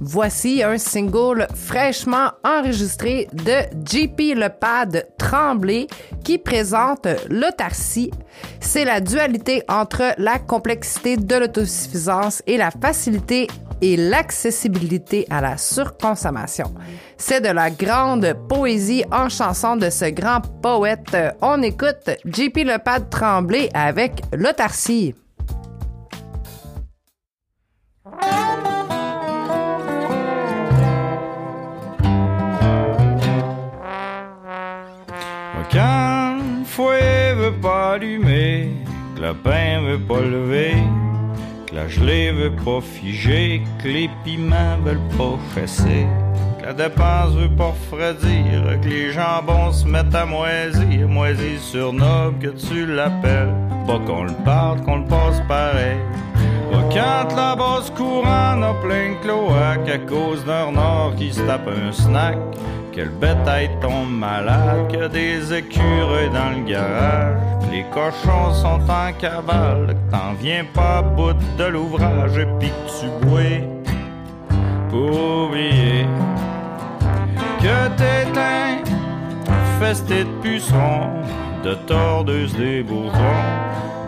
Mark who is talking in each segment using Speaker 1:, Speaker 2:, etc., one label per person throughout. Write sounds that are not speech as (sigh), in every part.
Speaker 1: Voici un single fraîchement enregistré de JP Lepad Tremblay qui présente l'autarcie. C'est la dualité entre la complexité de l'autosuffisance et la facilité et l'accessibilité à la surconsommation. C'est de la grande poésie en chanson de ce grand poète. On écoute JP Lepad Tremblay avec l'autarcie.
Speaker 2: Allumer, que le pain veut pas lever, que la gelée veut pas figer, que les piments veulent pas chasser, que la dépense veut pas refroidir, que les jambons se mettent à moisir, moisir sur noble que tu l'appelles, pas qu'on le parle, qu'on le passe pareil. Quand la basse courant a plein de cloaques à cause d'un renard qui se tape un snack, quelle bétail tombe malade, que des écureuils dans le garage. Les cochons sont en cavale, t'en viens pas bout de l'ouvrage et puis tu bois pour oublier que t'éteins festé de pucerons, de tordeuses des bourgeons,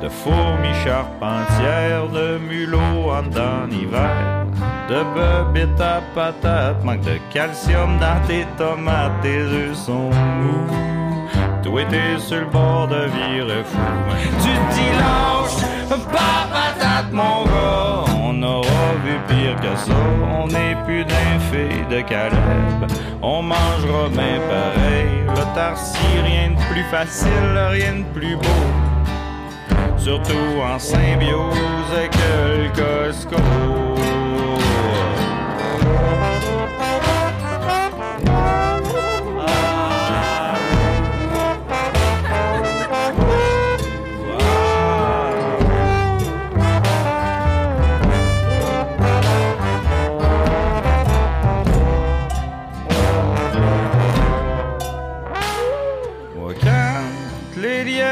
Speaker 2: de fourmis charpentières, de mulots en dedans hiver de bebite à patate, manque de calcium dans tes tomates, tes œufs sont mous. Toi t'es sur le bord de virer fou. Tu dis lâche, pas patate mon gars. On aura vu pire que ça. On n'est plus d'un fait de Caleb. On mangera bien pareil. Le tarsi, rien de plus facile, rien de plus beau. Surtout en symbiose avec le Costco.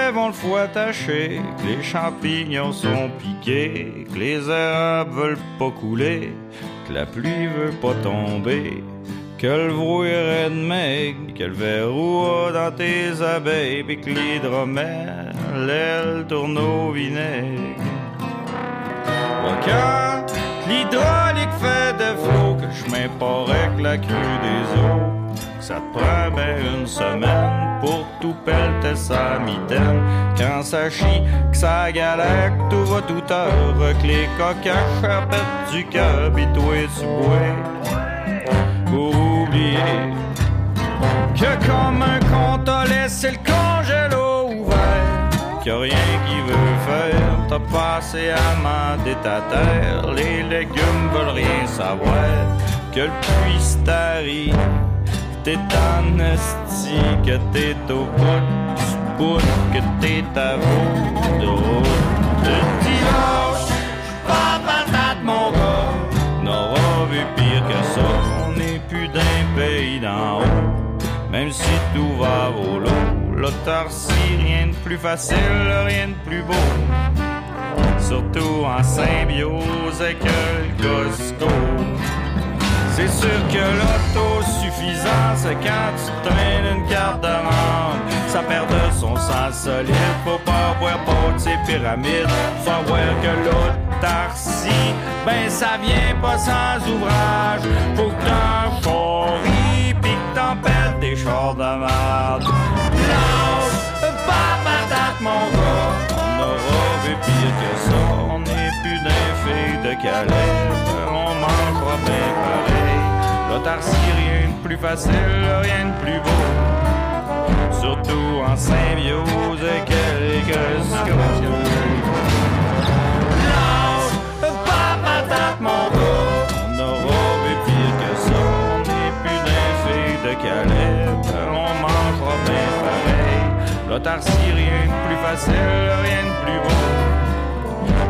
Speaker 2: Lièvres ont le foie attaché, que les champignons sont piqués, que les herbes veulent pas couler, que la pluie veut pas tomber, que le brouillard de maigre, que le dans tes abeilles, pis que l'hydromel, l'aile tourne au vinaigre. Fait que je la crue des eaux, ça te prend ben une semaine pour tout pelleter sa mitaine. Quand ça chie, que ça galère, que tout va tout heure, que les coquins du cœur, pis toi tu bois. Pour oublier que comme un con t'as laissé le congélo ouvert, qu'il a rien qui veut faire, t'as passé à mander ta terre, les légumes veulent rien savoir, que le puits t'es en esti, que t'es au bout du bout, que t'es à bout de route. De dimanche, pas patate mon gars, n'aura vu pire que ça, on n'est plus d'un pays d'en haut, même si tout va au lot, l'autarcie, rien de plus facile, rien de plus beau. Surtout en symbiose avec le Costco. C'est sûr que l'autosuffisance, quand tu traînes une carte de membre, ça perd de son sens solide. Faut pas avoir peur de ces pyramides. Faut voir que l'autarcie, ben ça vient pas sans ouvrage. Faut que t'en choris, pis que t'en des chars de merde. L'autarcie, rien de plus facile, rien de plus beau. Surtout en symbiose avec quelques Lâche, pas patate mon gars, on aura vu pire que ça. On n'est plus d'un fille de Calais, on mangera bien pareil. L'autarcie, rien de plus facile, rien de plus beau.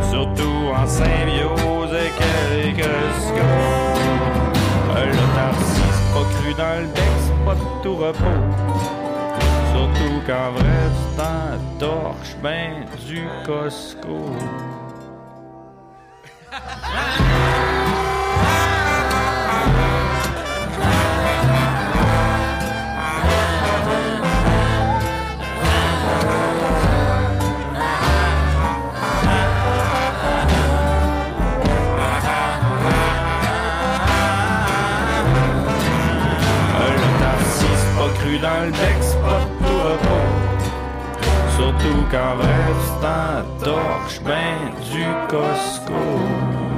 Speaker 2: Surtout en symbiose avec quelques c'est pas cru dans le pas de tout repos. Surtout qu'en vrai, tu t'en torches ben du Costco. (laughs) c'est pas tout repos. Surtout quand reste en torche ben du Costco.